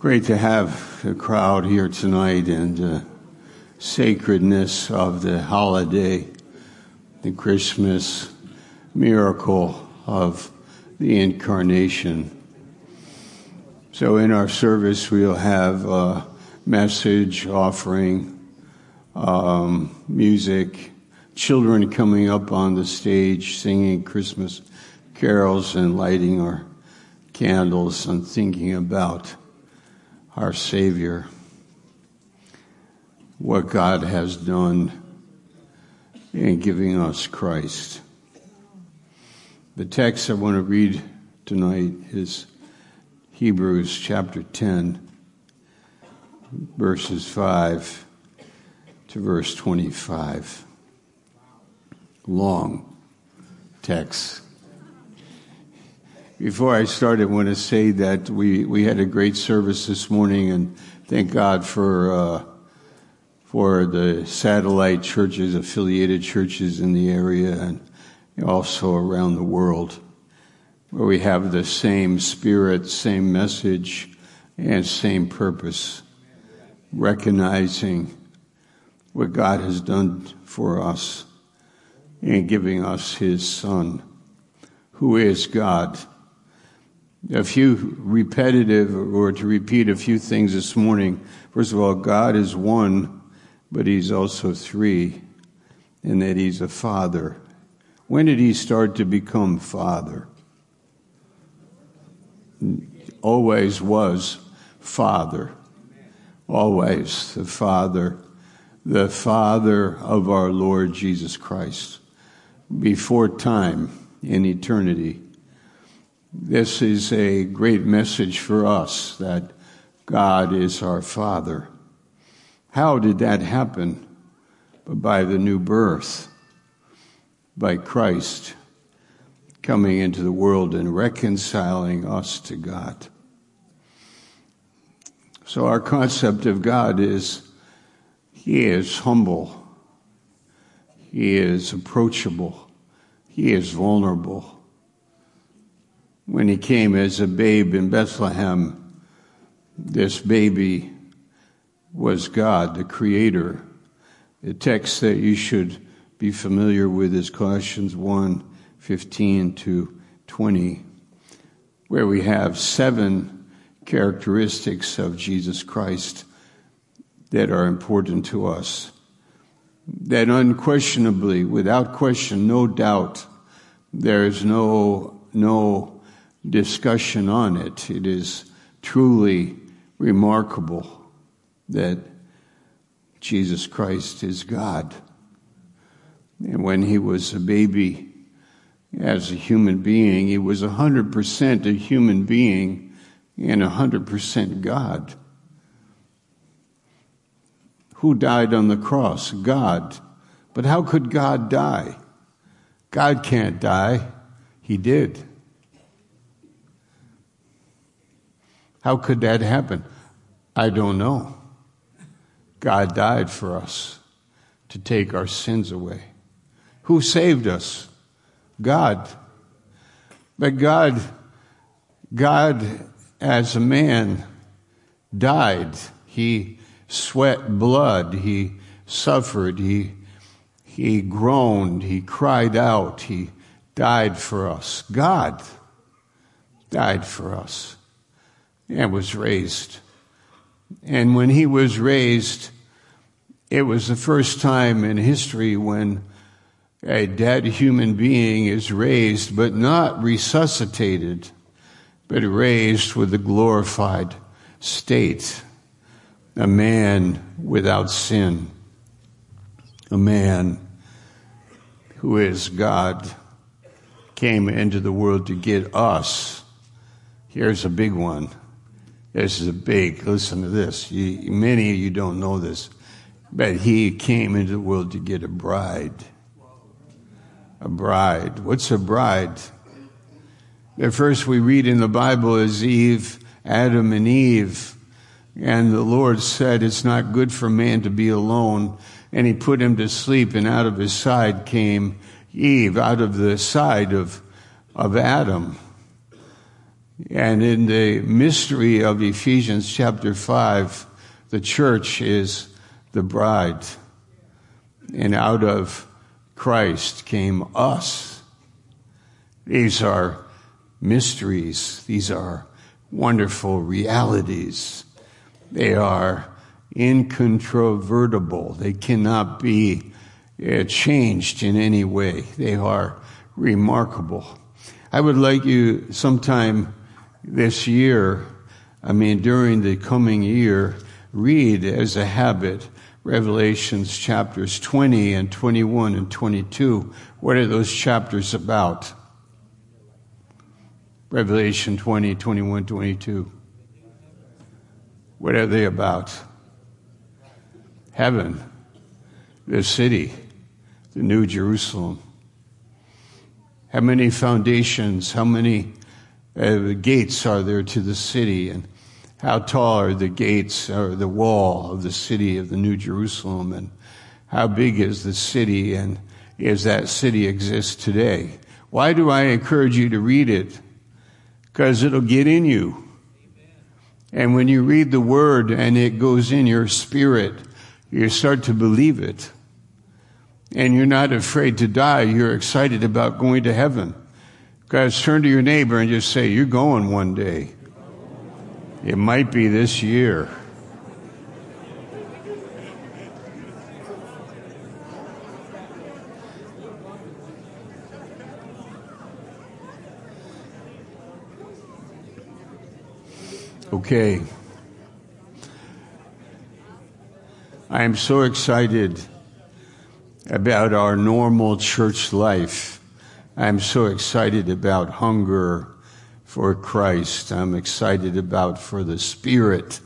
Great to have a crowd here tonight and the sacredness of the holiday, the Christmas miracle of the incarnation. So in our service, we'll have a message, offering, um, music, children coming up on the stage singing Christmas carols and lighting our candles and thinking about our Savior, what God has done in giving us Christ. The text I want to read tonight is Hebrews chapter 10, verses 5 to verse 25. Long text. Before I start, I want to say that we, we had a great service this morning, and thank God for uh, for the satellite churches, affiliated churches in the area, and also around the world, where we have the same spirit, same message, and same purpose, recognizing what God has done for us in giving us His Son, who is God a few repetitive or to repeat a few things this morning. First of all, God is one, but He's also three, and that He's a Father. When did He start to become Father? Always was Father. Always the Father. The Father of our Lord Jesus Christ. Before time, in eternity this is a great message for us that God is our Father. How did that happen? By the new birth, by Christ coming into the world and reconciling us to God. So our concept of God is He is humble. He is approachable. He is vulnerable when he came as a babe in Bethlehem, this baby was God, the Creator. The text that you should be familiar with is Colossians 1 15 to 20, where we have seven characteristics of Jesus Christ that are important to us. That unquestionably, without question, no doubt, there is no, no discussion on it. It is truly remarkable that Jesus Christ is God. And when he was a baby, as a human being, he was 100% a human being and 100% God. Who died on the cross? God. But how could God die? God can't die. He did. How could that happen? I don't know. God died for us to take our sins away. Who saved us? God. But God, God as a man died. He sweat blood. He suffered. He, he groaned. He cried out. He died for us. God died for us and was raised. And when he was raised, it was the first time in history when a dead human being is raised, but not resuscitated, but raised with a glorified state. A man without sin. A man who is God came into the world to get us. Here's a big one this is a big, listen to this. You, many of you don't know this, but he came into the world to get a bride. A bride. What's a bride? The first we read in the Bible is Eve, Adam and Eve. And the Lord said, it's not good for man to be alone. And he put him to sleep and out of his side came Eve, out of the side of, of Adam. And in the mystery of Ephesians chapter 5, the church is the bride. And out of Christ came us. These are mysteries. These are wonderful realities. They are incontrovertible. They cannot be uh, changed in any way. They are remarkable. I would like you sometime this year, I mean, during the coming year, read as a habit Revelations chapters 20 and 21 and 22. What are those chapters about? Revelation 20, 21, 22. What are they about? Heaven, the city, the New Jerusalem. How many foundations, how many uh, the gates are there to the city, and how tall are the gates or the wall of the city of the New Jerusalem, and how big is the city, and is that city exists today? Why do I encourage you to read it? Because it'll get in you. And when you read the word and it goes in your spirit, you start to believe it. And you're not afraid to die. You're excited about going to heaven. Guys, turn to your neighbor and just say, You're going one day. It might be this year. Okay. I am so excited about our normal church life. I'm so excited about hunger for Christ. I'm excited about for the Spirit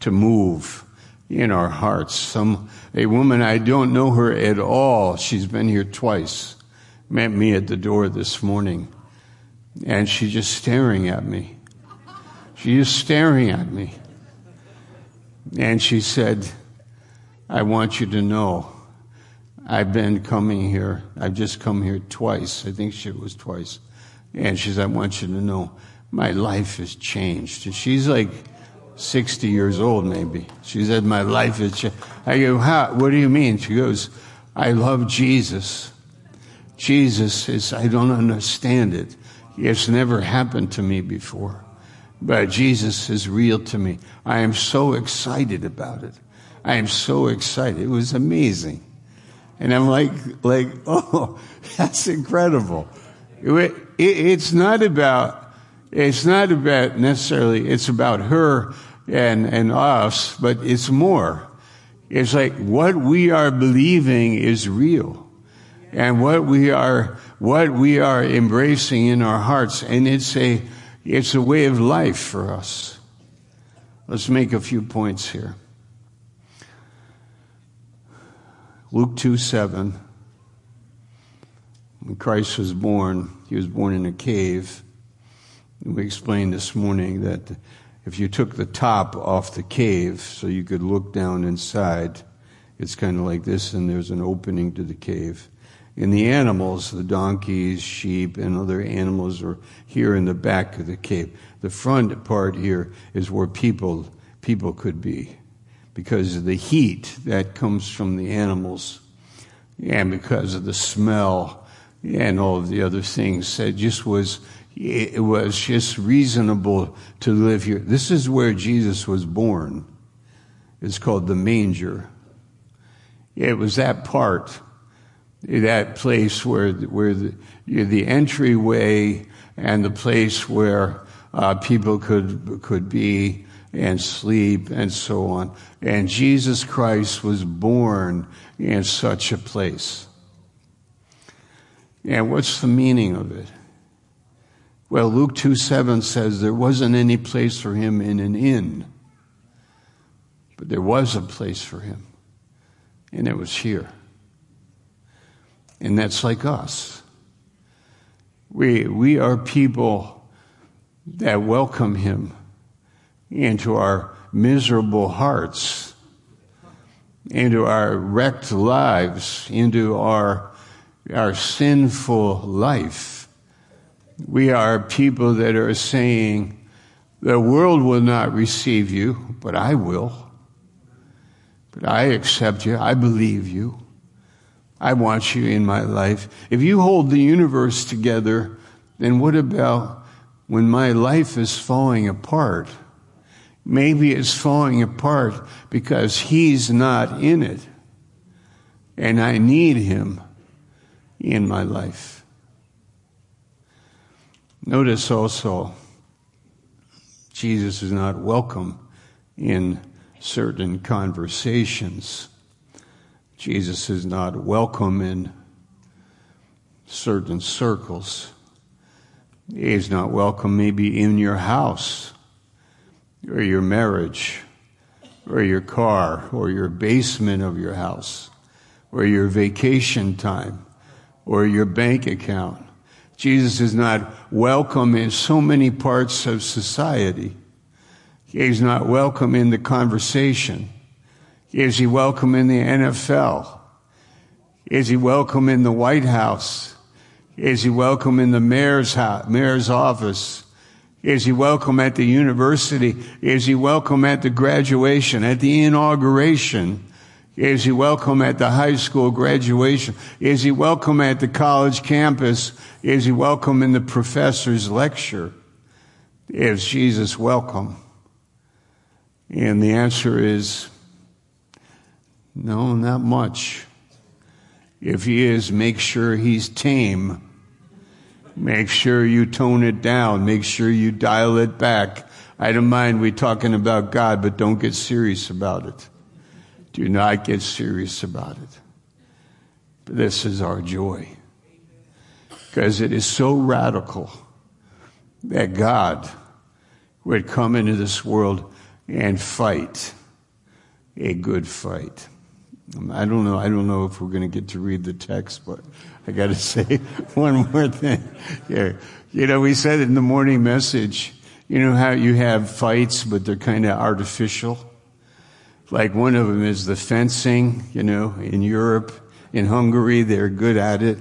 to move in our hearts. Some, a woman, I don't know her at all. She's been here twice. Met me at the door this morning. And she's just staring at me. She's just staring at me. And she said, I want you to know I've been coming here. I've just come here twice. I think she was twice. And she said, I want you to know my life has changed. And she's like 60 years old, maybe. She said, My life has changed. I go, How? What do you mean? She goes, I love Jesus. Jesus is, I don't understand it. It's never happened to me before. But Jesus is real to me. I am so excited about it. I am so excited. It was amazing. And I'm like, like, oh, that's incredible. It, it, it's not about, it's not about necessarily, it's about her and, and us, but it's more. It's like what we are believing is real. And what we are, what we are embracing in our hearts. And it's a, it's a way of life for us. Let's make a few points here. Luke 2 7. When Christ was born, he was born in a cave. We explained this morning that if you took the top off the cave so you could look down inside, it's kind of like this, and there's an opening to the cave. And the animals, the donkeys, sheep, and other animals are here in the back of the cave. The front part here is where people, people could be because of the heat that comes from the animals and because of the smell and all of the other things. that just was, it was just reasonable to live here. This is where Jesus was born. It's called the manger. It was that part, that place where, where the, the entryway and the place where uh, people could, could be and sleep and so on. And Jesus Christ was born in such a place. And what's the meaning of it? Well, Luke 2 7 says there wasn't any place for him in an inn, but there was a place for him, and it was here. And that's like us. We, we are people that welcome him into our miserable hearts, into our wrecked lives, into our, our sinful life. We are people that are saying, the world will not receive you, but I will. But I accept you. I believe you. I want you in my life. If you hold the universe together, then what about when my life is falling apart? Maybe it's falling apart because he's not in it. And I need him in my life. Notice also, Jesus is not welcome in certain conversations. Jesus is not welcome in certain circles. He is not welcome maybe in your house or your marriage or your car or your basement of your house or your vacation time or your bank account. Jesus is not welcome in so many parts of society. He's not welcome in the conversation. Is he welcome in the NFL? Is he welcome in the White House? Is he welcome in the mayor's mayor's office? Is he welcome at the university? Is he welcome at the graduation, at the inauguration? Is he welcome at the high school graduation? Is he welcome at the college campus? Is he welcome in the professor's lecture? Is Jesus welcome? And the answer is no, not much. If he is, make sure he's tame Make sure you tone it down. Make sure you dial it back. I don't mind we talking about God, but don't get serious about it. Do not get serious about it. But this is our joy. Because it is so radical that God would come into this world and fight a good fight. I don't know. I don't know if we're going to get to read the text, but I got to say one more thing. Yeah. You know, we said in the morning message, you know how you have fights, but they're kind of artificial? Like one of them is the fencing, you know, in Europe, in Hungary, they're good at it.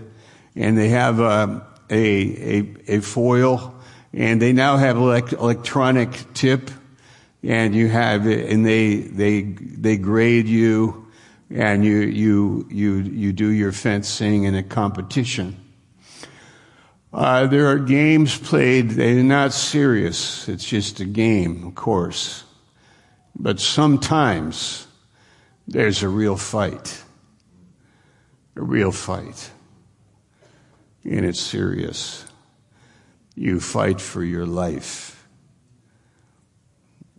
And they have a, a, a, a foil, and they now have elect, electronic tip, and you have it, and they, they, they grade you and you, you, you, you do your fencing in a competition. Uh, there are games played, they're not serious. It's just a game, of course. But sometimes there's a real fight. A real fight. And it's serious. You fight for your life.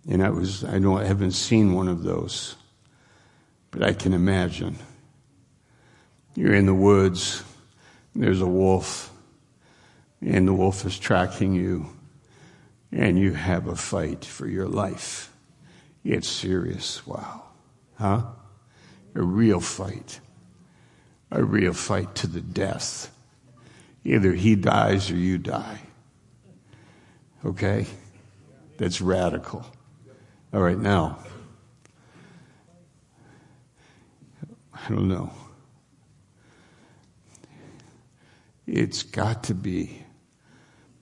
And I was, I don't, I haven't seen one of those. But I can imagine. You're in the woods, there's a wolf, and the wolf is tracking you, and you have a fight for your life. It's serious. Wow. Huh? A real fight. A real fight to the death. Either he dies or you die. Okay? That's radical. All right, now. I don't know. It's got to be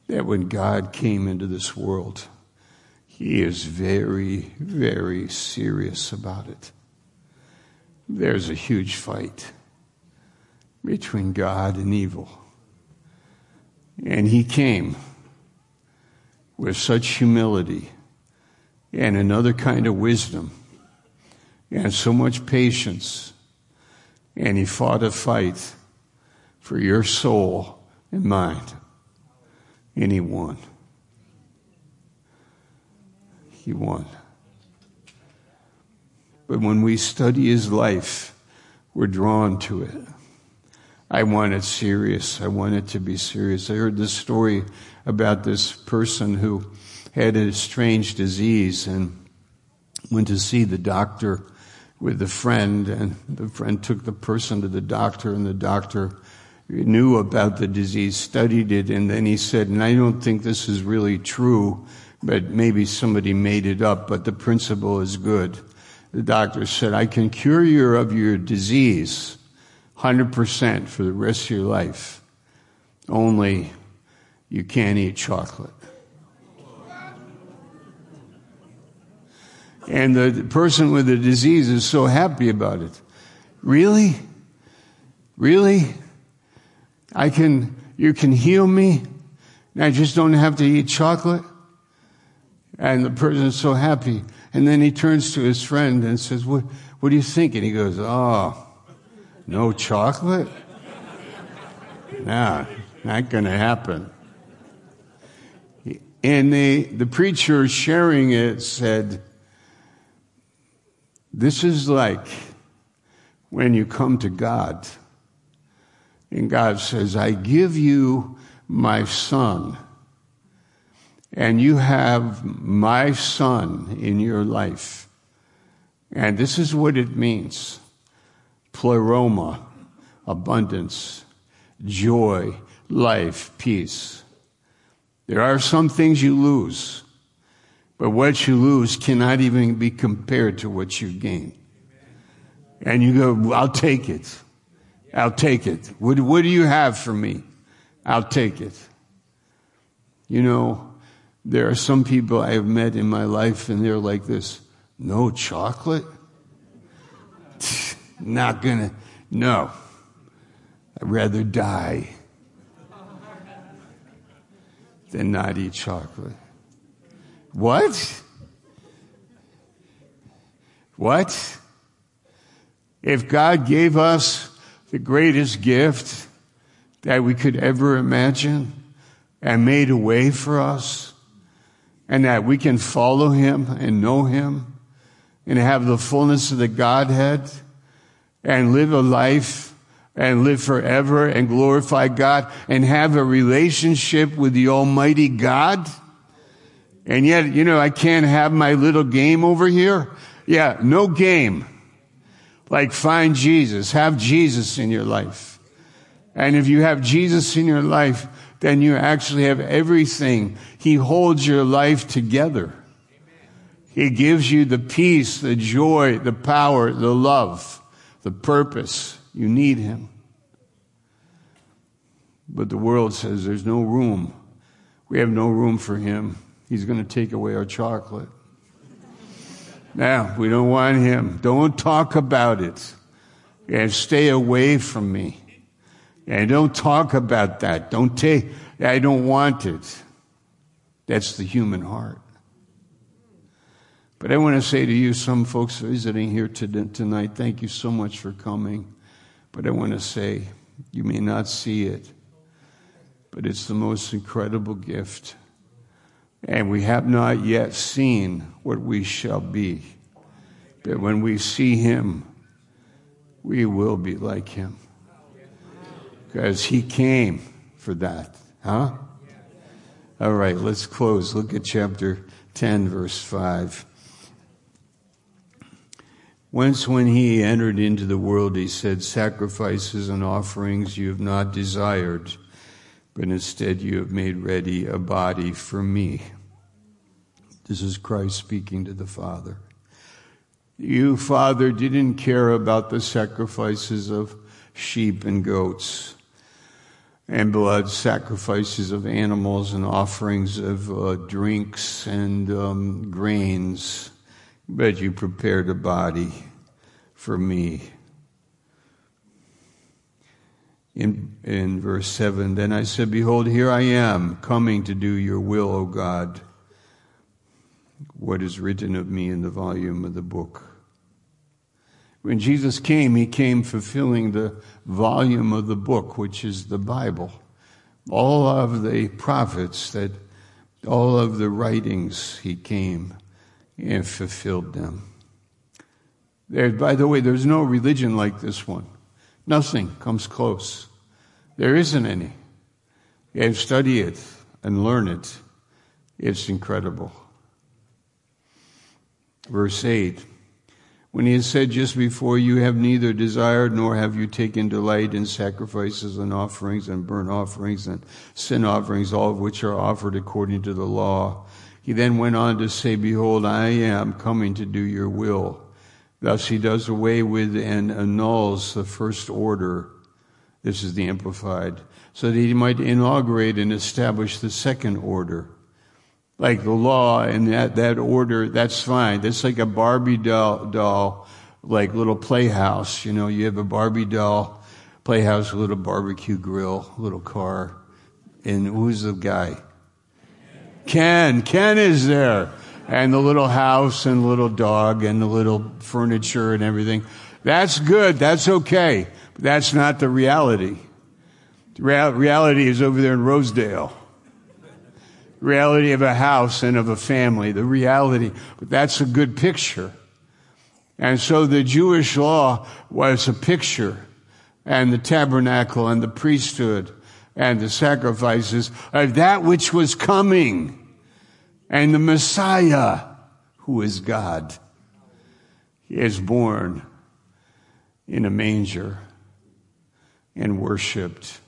that when God came into this world, He is very, very serious about it. There's a huge fight between God and evil. And He came with such humility and another kind of wisdom and so much patience and he fought a fight for your soul and mind. And he won. He won. But when we study his life, we're drawn to it. I want it serious. I want it to be serious. I heard this story about this person who had a strange disease and went to see the doctor with a friend, and the friend took the person to the doctor, and the doctor knew about the disease, studied it, and then he said, and I don't think this is really true, but maybe somebody made it up, but the principle is good. The doctor said, I can cure you of your disease 100% for the rest of your life. Only you can't eat chocolate. And the person with the disease is so happy about it. Really? Really? I can, you can heal me? I just don't have to eat chocolate? And the person is so happy. And then he turns to his friend and says, What, what do you think? And he goes, Oh, no chocolate? nah, not going to happen. And the, the preacher sharing it said, This is like when you come to God. And God says, I give you my son and you have my son in your life. And this is what it means pleroma, abundance, joy, life, peace. There are some things you lose, but what you lose cannot even be compared to what you gain. And you go, I'll take it. I'll take it. What, what do you have for me? I'll take it. You know, there are some people I have met in my life and they're like this. No chocolate? Not gonna, no. I'd rather die than not eat chocolate. What? What? If God gave us the greatest gift that we could ever imagine and made a way for us, and that we can follow him and know him and have the fullness of the Godhead and live a life and live forever and glorify God and have a relationship with the Almighty God. And yet, you know, I can't have my little game over here. Yeah, no game. Like find Jesus, have Jesus in your life. And if you have Jesus in your life, then you actually have everything. He holds your life together. He gives you the peace, the joy, the power, the love, the purpose. You need Him. But the world says there's no room. We have no room for Him. He's going to take away our chocolate. Now, we don't want Him. Don't talk about it. And stay away from me. And don't talk about that. Don't take, I don't want it. That's the human heart. But I want to say to you, some folks visiting here tonight, thank you so much for coming. But I want to say, you may not see it, but it's the most incredible gift. And we have not yet seen what we shall be. But when we see him, we will be like him because he came for that. Huh? All right, let's close. Look at chapter 10, verse 5. Once, when he entered into the world, he said, Sacrifices and offerings you have not desired, but instead you have made ready a body for me. This is Christ speaking to the Father. You, Father, didn't care about the sacrifices of sheep and goats and blood sacrifices of animals and offerings of uh, drinks and um, grains, but you prepared a body for me. In, in verse 7, then I said, Behold, here I am, coming to do your will, O God. What is written of me in the volume of the book? When Jesus came, he came fulfilling the volume of the book, which is the Bible. All of the prophets that, all of the writings, he came and fulfilled them. There, by the way, there's no religion like this one. Nothing comes close. There isn't any. You study it and learn it. It's incredible. Verse 8 when he had said just before, You have neither desired nor have you taken delight in sacrifices and offerings and burnt offerings and sin offerings, all of which are offered according to the law. He then went on to say, Behold, I am coming to do your will. Thus he does away with and annuls the first order This is the Amplified. So that he might inaugurate and establish the second order. Like the law and that, that order, that's fine. That's like a Barbie doll, doll, like little playhouse. You know, you have a Barbie doll playhouse, a little barbecue grill, little car. And who's the guy? Ken. Ken is there. And the little house and the little dog and the little furniture and everything. That's good. That's okay. But that's not the reality. The reality is over there in Rosedale. Reality of a house and of a family. The reality. But that's a good picture. And so the Jewish law was a picture and the tabernacle and the priesthood and the sacrifices of that which was coming and the Messiah, who is God. Is born in a manger and worshiped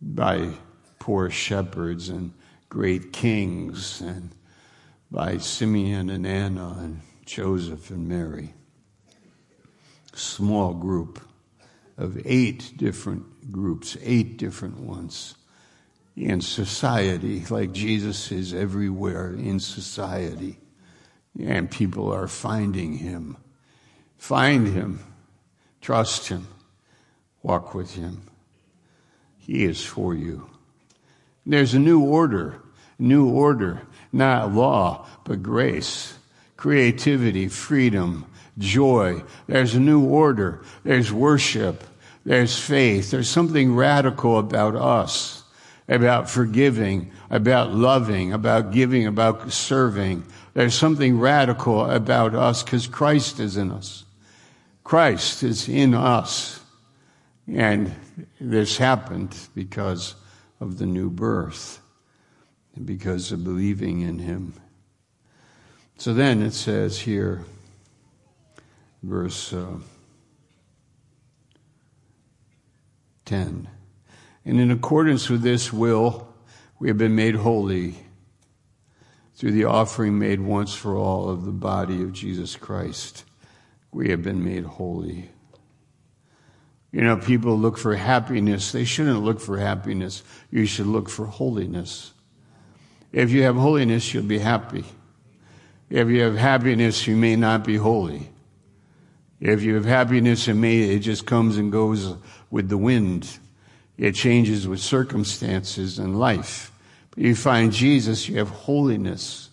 by poor shepherds and great kings and by Simeon and Anna and Joseph and Mary. Small group of eight different groups, eight different ones in society, like Jesus is everywhere in society. And people are finding him. Find him. Trust him. Walk with him. He is for you. There's a new order, new order, not law, but grace, creativity, freedom, joy. There's a new order. There's worship. There's faith. There's something radical about us about forgiving, about loving, about giving, about serving. There's something radical about us because Christ is in us. Christ is in us. And this happened because of the new birth because of believing in Him. So then it says here, verse uh, 10. And in accordance with this will, we have been made holy through the offering made once for all of the body of Jesus Christ. We have been made holy. You know, people look for happiness. They shouldn't look for happiness. You should look for holiness. If you have holiness, you'll be happy. If you have happiness, you may not be holy. If you have happiness, it may, it just comes and goes with the wind. It changes with circumstances and life. But you find Jesus, you have holiness.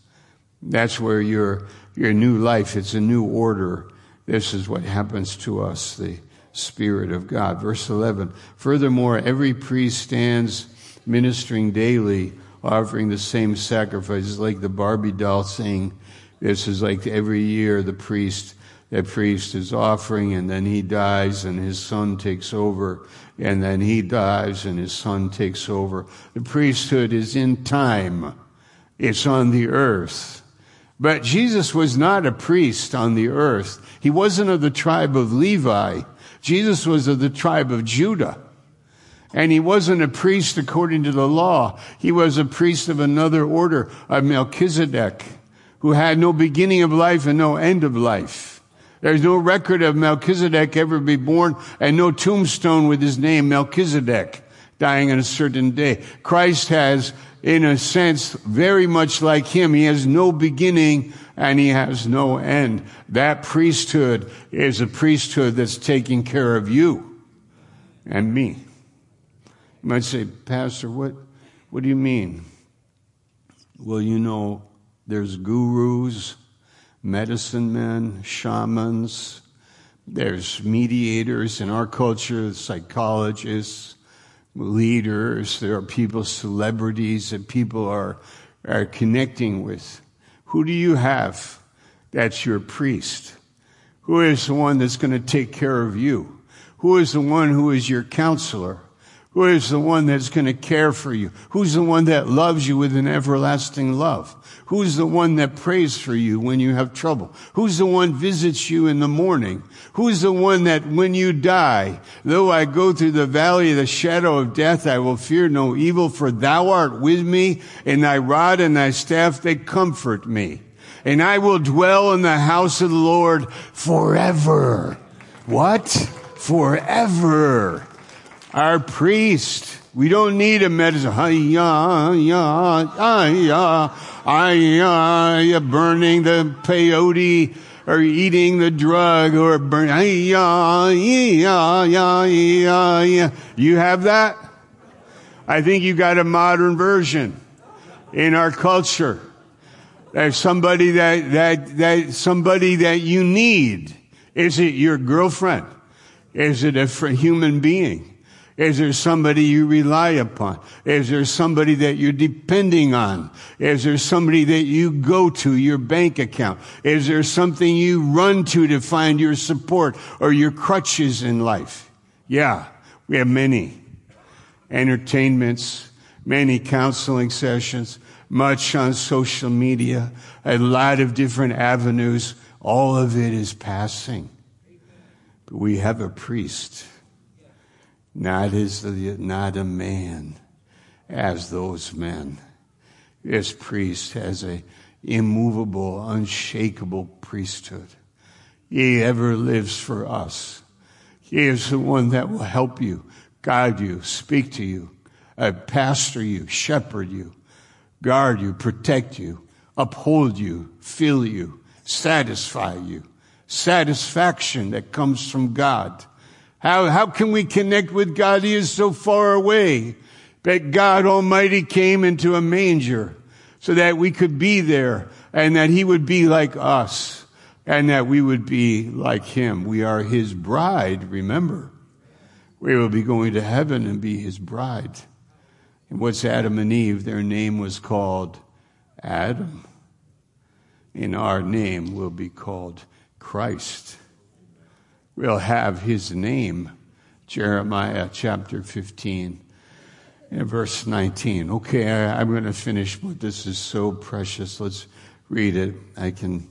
That's where your, your new life, it's a new order. This is what happens to us, the Spirit of God. Verse 11. Furthermore, every priest stands ministering daily, offering the same sacrifices, like the Barbie doll saying, this is like every year the priest that priest is offering and then he dies and his son takes over and then he dies and his son takes over. The priesthood is in time. It's on the earth. But Jesus was not a priest on the earth. He wasn't of the tribe of Levi. Jesus was of the tribe of Judah. And he wasn't a priest according to the law. He was a priest of another order, of Melchizedek, who had no beginning of life and no end of life. There's no record of Melchizedek ever be born and no tombstone with his name, Melchizedek, dying on a certain day. Christ has, in a sense, very much like him. He has no beginning and he has no end. That priesthood is a priesthood that's taking care of you and me. You might say, Pastor, what, what do you mean? Well, you know, there's gurus medicine men, shamans, there's mediators in our culture, psychologists, leaders, there are people, celebrities that people are, are connecting with. Who do you have that's your priest? Who is the one that's going to take care of you? Who is the one who is your counselor? Who is the one that's going to care for you? Who's the one that loves you with an everlasting love? Who's the one that prays for you when you have trouble? Who's the one visits you in the morning? Who's the one that when you die, though I go through the valley of the shadow of death, I will fear no evil, for thou art with me, and thy rod and thy staff, they comfort me. And I will dwell in the house of the Lord forever. What? forever. Our priest. We don't need a medicine. Burning the peyote or eating the drug or burning. You have that? I think you got a modern version in our culture. There's somebody that, that, that, somebody that you need. Is it your girlfriend? Is it a human being? Is there somebody you rely upon? Is there somebody that you're depending on? Is there somebody that you go to, your bank account? Is there something you run to to find your support or your crutches in life? Yeah, we have many entertainments, many counseling sessions, much on social media, a lot of different avenues. All of it is passing. But we have a priest not as the, not a man as those men. This priest has a immovable, unshakable priesthood. He ever lives for us. He is the one that will help you, guide you, speak to you, uh, pastor you, shepherd you, guard you, protect you, uphold you, fill you, satisfy you. Satisfaction that comes from God how, how can we connect with God? He is so far away. But God Almighty came into a manger so that we could be there and that He would be like us and that we would be like Him. We are His bride, remember. We will be going to heaven and be His bride. And what's Adam and Eve? Their name was called Adam. In our name will be called Christ will have his name. Jeremiah chapter 15 and verse 19. Okay, I, am going to finish, but this is so precious. Let's read it. I can,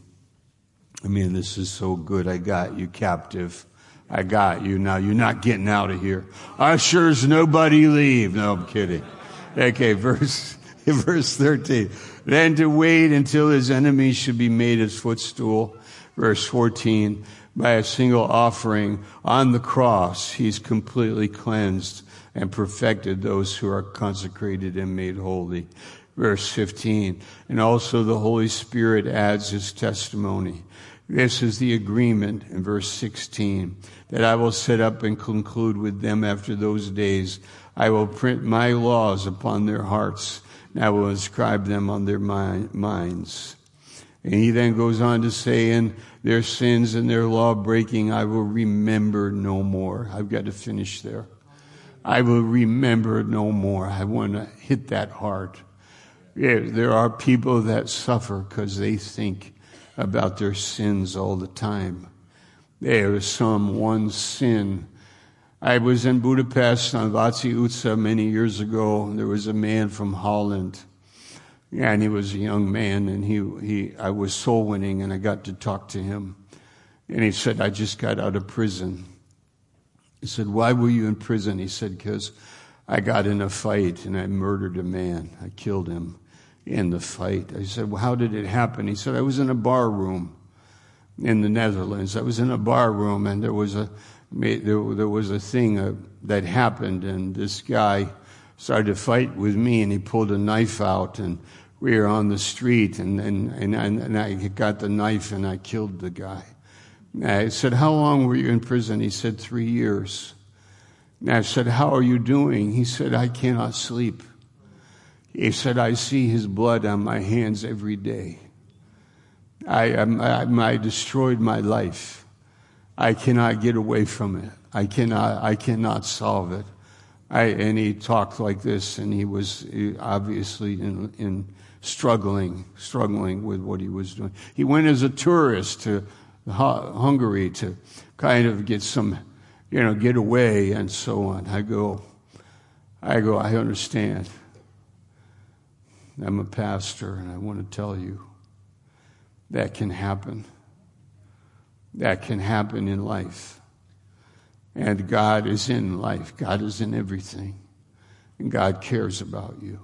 I mean, this is so good. I got you captive. I got you. Now you're not getting out of here. Ushers, nobody leave. No, I'm kidding. Okay, verse, verse 13. Then to wait until his enemies should be made his footstool. Verse 14 by a single offering on the cross, he's completely cleansed and perfected those who are consecrated and made holy. Verse 15. And also the Holy Spirit adds his testimony. This is the agreement in verse 16 that I will set up and conclude with them after those days. I will print my laws upon their hearts and I will inscribe them on their minds. And he then goes on to say, "In their sins and their law breaking, I will remember no more. I've got to finish there. I will remember no more. I want to hit that hard. Yeah, there are people that suffer because they think about their sins all the time. There is some one sin. I was in Budapest on Váci utca many years ago. There was a man from Holland yeah, and he was a young man, and he, he, I was soul winning, and I got to talk to him. And he said, I just got out of prison. He said, Why were you in prison? He said, Because I got in a fight and I murdered a man. I killed him in the fight. I said, Well, how did it happen? He said, I was in a bar room in the Netherlands. I was in a bar room, and there was a, there, there was a thing uh, that happened, and this guy started to fight with me, and he pulled a knife out and we were on the street and, and, and, and I got the knife and I killed the guy. I said, How long were you in prison? He said, Three years. And I said, How are you doing? He said, I cannot sleep. He said, I see his blood on my hands every day. I, I, I destroyed my life. I cannot get away from it. I cannot, I cannot solve it. I, and he talked like this, and he was obviously in, in struggling, struggling with what he was doing. He went as a tourist to Hungary to kind of get some, you know, get away and so on. I go, I go, I understand. I'm a pastor and I want to tell you that can happen. That can happen in life. And God is in life. God is in everything. And God cares about you.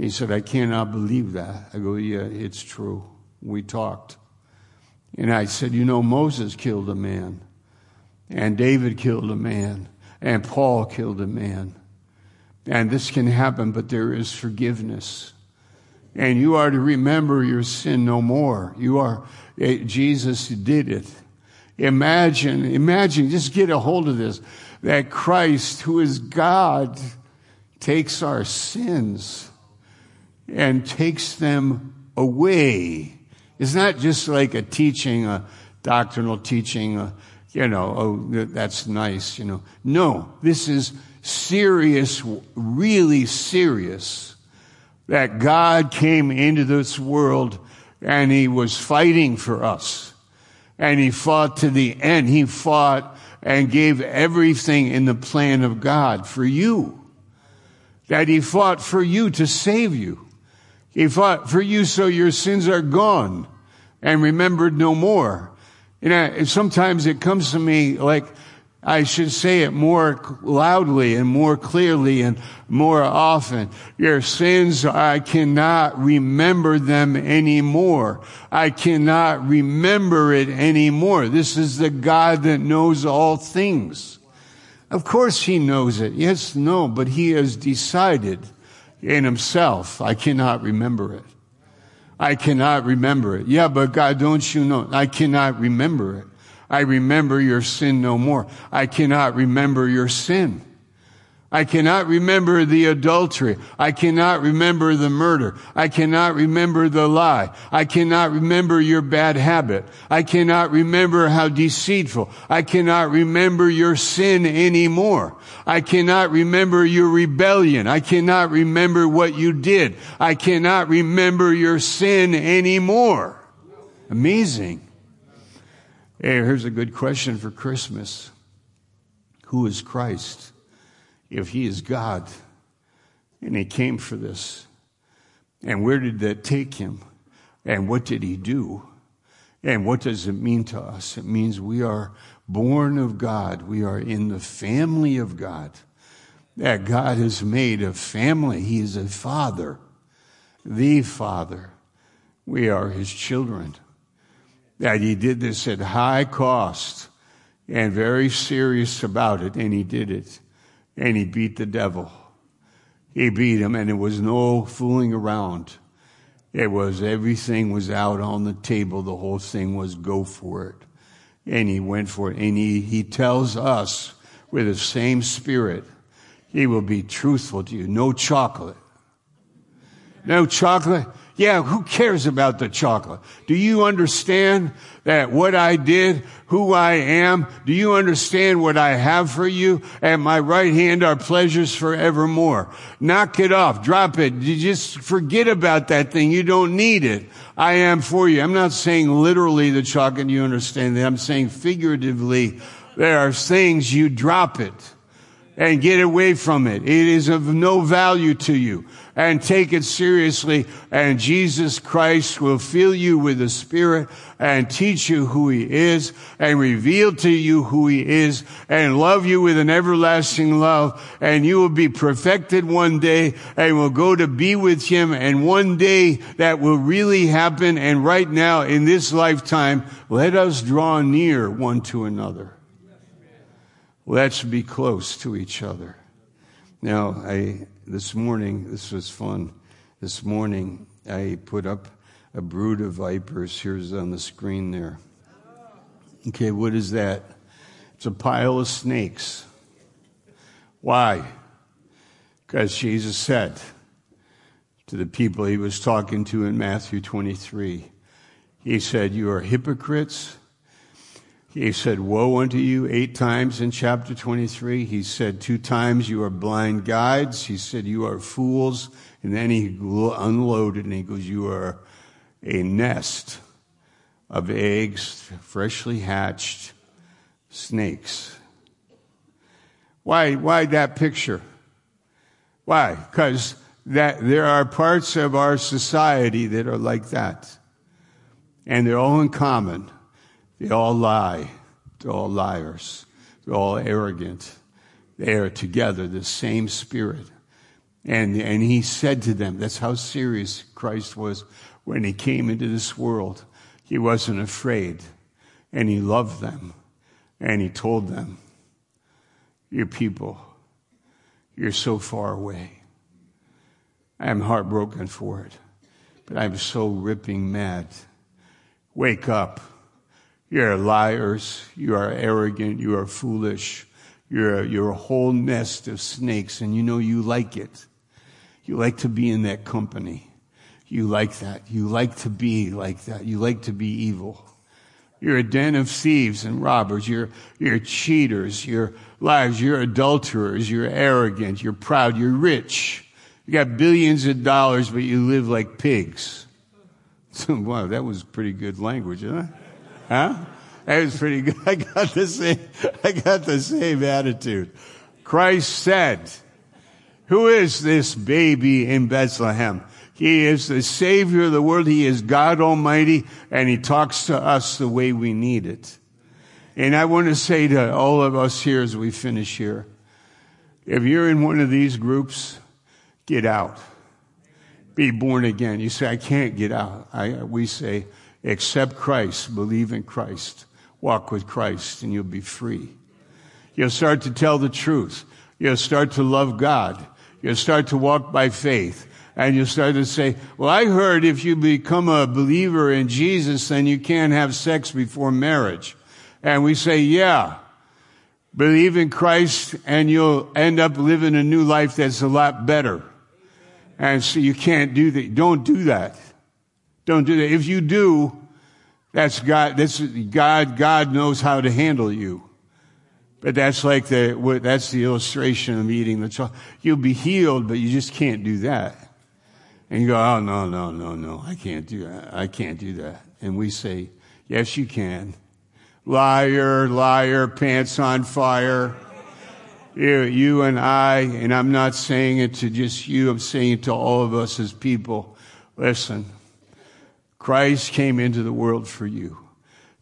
He said, I cannot believe that. I go, yeah, it's true. We talked. And I said, you know, Moses killed a man. And David killed a man. And Paul killed a man. And this can happen, but there is forgiveness. And you are to remember your sin no more. You are, it, Jesus did it. Imagine, imagine, just get a hold of this, that Christ, who is God, takes our sins and takes them away. It's not just like a teaching, a doctrinal teaching, a, you know, oh, that's nice, you know. No, this is serious, really serious, that God came into this world and he was fighting for us. And he fought to the end. He fought and gave everything in the plan of God for you. That he fought for you to save you. He fought for you so your sins are gone and remembered no more. You know, sometimes it comes to me like, I should say it more loudly and more clearly and more often. Your sins, I cannot remember them anymore. I cannot remember it anymore. This is the God that knows all things. Of course he knows it. Yes, no, but he has decided in himself, I cannot remember it. I cannot remember it. Yeah, but God, don't you know? I cannot remember it. I remember your sin no more. I cannot remember your sin. I cannot remember the adultery. I cannot remember the murder. I cannot remember the lie. I cannot remember your bad habit. I cannot remember how deceitful. I cannot remember your sin anymore. I cannot remember your rebellion. I cannot remember what you did. I cannot remember your sin anymore. Amazing. Hey, here's a good question for Christmas. Who is Christ? If he is God and he came for this, and where did that take him? And what did he do? And what does it mean to us? It means we are born of God. We are in the family of God. That God has made a family. He is a father, the father. We are his children that he did this at high cost and very serious about it, and he did it. And he beat the devil. He beat him, and it was no fooling around. It was everything was out on the table. The whole thing was go for it. And he went for it. And he, he tells us with the same spirit, he will be truthful to you. No chocolate. No chocolate. Yeah, who cares about the chocolate? Do you understand that what I did, who I am, do you understand what I have for you? At my right hand are pleasures forevermore. Knock it off. Drop it. You just forget about that thing. You don't need it. I am for you. I'm not saying literally the chocolate, you understand that. I'm saying figuratively, there are things you drop it and get away from it. It is of no value to you and take it seriously. And Jesus Christ will fill you with the Spirit and teach you who He is and reveal to you who He is and love you with an everlasting love. And you will be perfected one day and will go to be with Him. And one day that will really happen. And right now in this lifetime, let us draw near one to another. Let's be close to each other. Now, I, this morning, this was fun. This morning, I put up a brood of vipers. Here's on the screen there. Okay, what is that? It's a pile of snakes. Why? Because Jesus said to the people he was talking to in Matthew 23, He said, You are hypocrites he said, Woe unto you eight times in chapter 23. He said, Two times you are blind guides. He said, You are fools. And then he unloaded and he goes, You are a nest of eggs, freshly hatched snakes. Why, why that picture? Why? Because that there are parts of our society that are like that. And they're all in common. They all lie. They're all liars. They're all arrogant. They are together, the same spirit. And, and he said to them, that's how serious Christ was when he came into this world. He wasn't afraid and he loved them. And he told them, Your people, you're so far away. I am heartbroken for it, but I'm so ripping mad. Wake up. You're liars. You are arrogant. You are foolish. You're a, you're a whole nest of snakes, and you know you like it. You like to be in that company. You like that. You like to be like that. You like to be evil. You're a den of thieves and robbers. You're, you're cheaters. You're liars. You're adulterers. You're arrogant. You're proud. You're rich. You got billions of dollars, but you live like pigs. wow, that was pretty good language, huh? Huh? That was pretty good. I got the same, I got the same attitude. Christ said, who is this baby in Bethlehem? He is the Savior of the world. He is God Almighty, and He talks to us the way we need it. And I want to say to all of us here as we finish here, if you're in one of these groups, get out. Be born again. You say, I can't get out. I, we say, accept Christ, believe in Christ, walk with Christ, and you'll be free. You'll start to tell the truth. You'll start to love God. You'll start to walk by faith and you'll start to say, well, I heard if you become a believer in Jesus, then you can't have sex before marriage. And we say, yeah, believe in Christ and you'll end up living a new life that's a lot better. And so you can't do that. Don't do that. Don't do that. If you do, that's God, that's God, God knows how to handle you. But that's like the, that's the illustration of eating the child. You'll be healed, but you just can't do that. And you go, oh, no, no, no, no, I can't do that. I can't do that. And we say, yes, you can. Liar, liar, pants on fire. You, you and I, and I'm not saying it to just you, I'm saying it to all of us as people. Listen, Christ came into the world for you.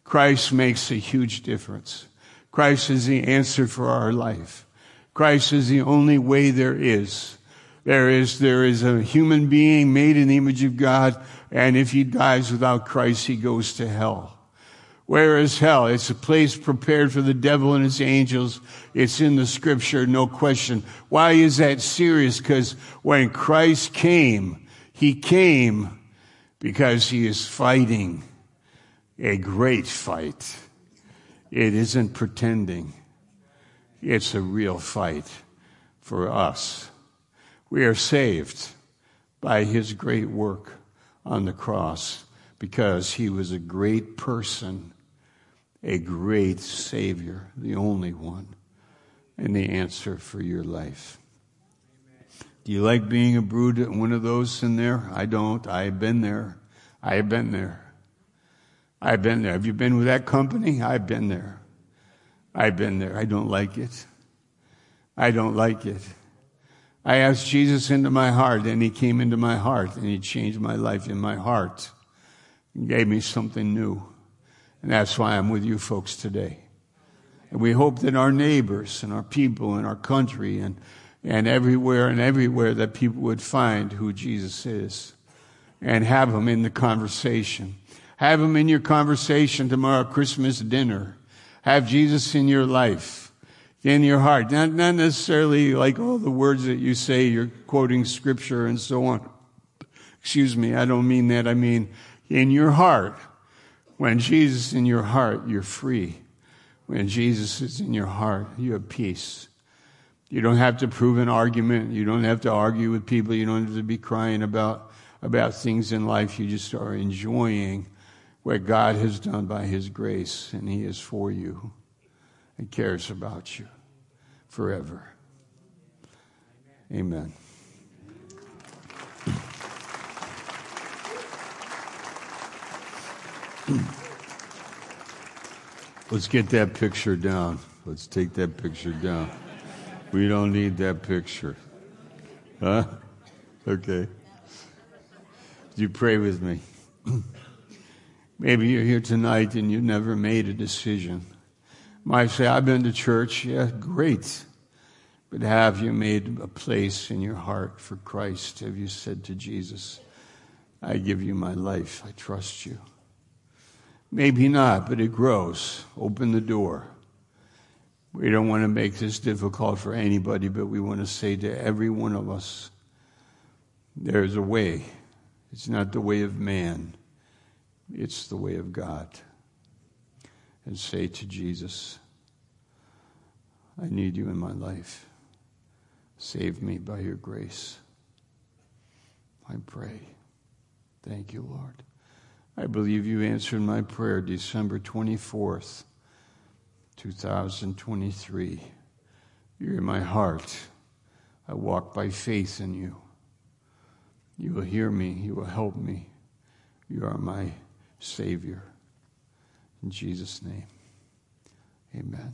Christ makes a huge difference. Christ is the answer for our life. Christ is the only way there is. There is, there is a human being made in the image of God, and if he dies without Christ, he goes to hell. Where is hell? It's a place prepared for the devil and his angels. It's in the scripture, no question. Why is that serious? Because when Christ came, he came because he is fighting a great fight. It isn't pretending. It's a real fight for us. We are saved by his great work on the cross because he was a great person, a great Savior, the only one, and the answer for your life. Do you like being a brood, one of those in there? I don't. I have been there. I have been there. I've been there. Have you been with that company? I've been there. I've been there. I don't like it. I don't like it. I asked Jesus into my heart, and He came into my heart, and He changed my life in my heart and gave me something new. And that's why I'm with you folks today. And we hope that our neighbors and our people and our country and, and everywhere and everywhere that people would find who Jesus is and have him in the conversation. Have him in your conversation tomorrow, Christmas dinner. Have Jesus in your life in your heart. Not, not necessarily like all the words that you say, you're quoting scripture and so on. Excuse me, I don't mean that. I mean in your heart. When Jesus is in your heart, you're free. When Jesus is in your heart, you have peace. You don't have to prove an argument. You don't have to argue with people. You don't have to be crying about, about things in life. You just are enjoying what God has done by His grace, and He is for you and cares about you forever. Amen. Let's get that picture down. Let's take that picture down. We don't need that picture. Huh? Okay. You pray with me. Maybe you're here tonight and you never made a decision might say, I've been to church. Yeah, great. But have you made a place in your heart for Christ? Have you said to Jesus, I give you my life. I trust you. Maybe not, but it grows. Open the door. We don't want to make this difficult for anybody, but we want to say to every one of us there's a way. It's not the way of man, it's the way of God. And say to Jesus, I need you in my life. Save me by your grace. I pray. Thank you, Lord. I believe you answered my prayer December 24th, 2023. You're in my heart. I walk by faith in you. You will hear me. You will help me. You are my Savior. In Jesus' name, amen.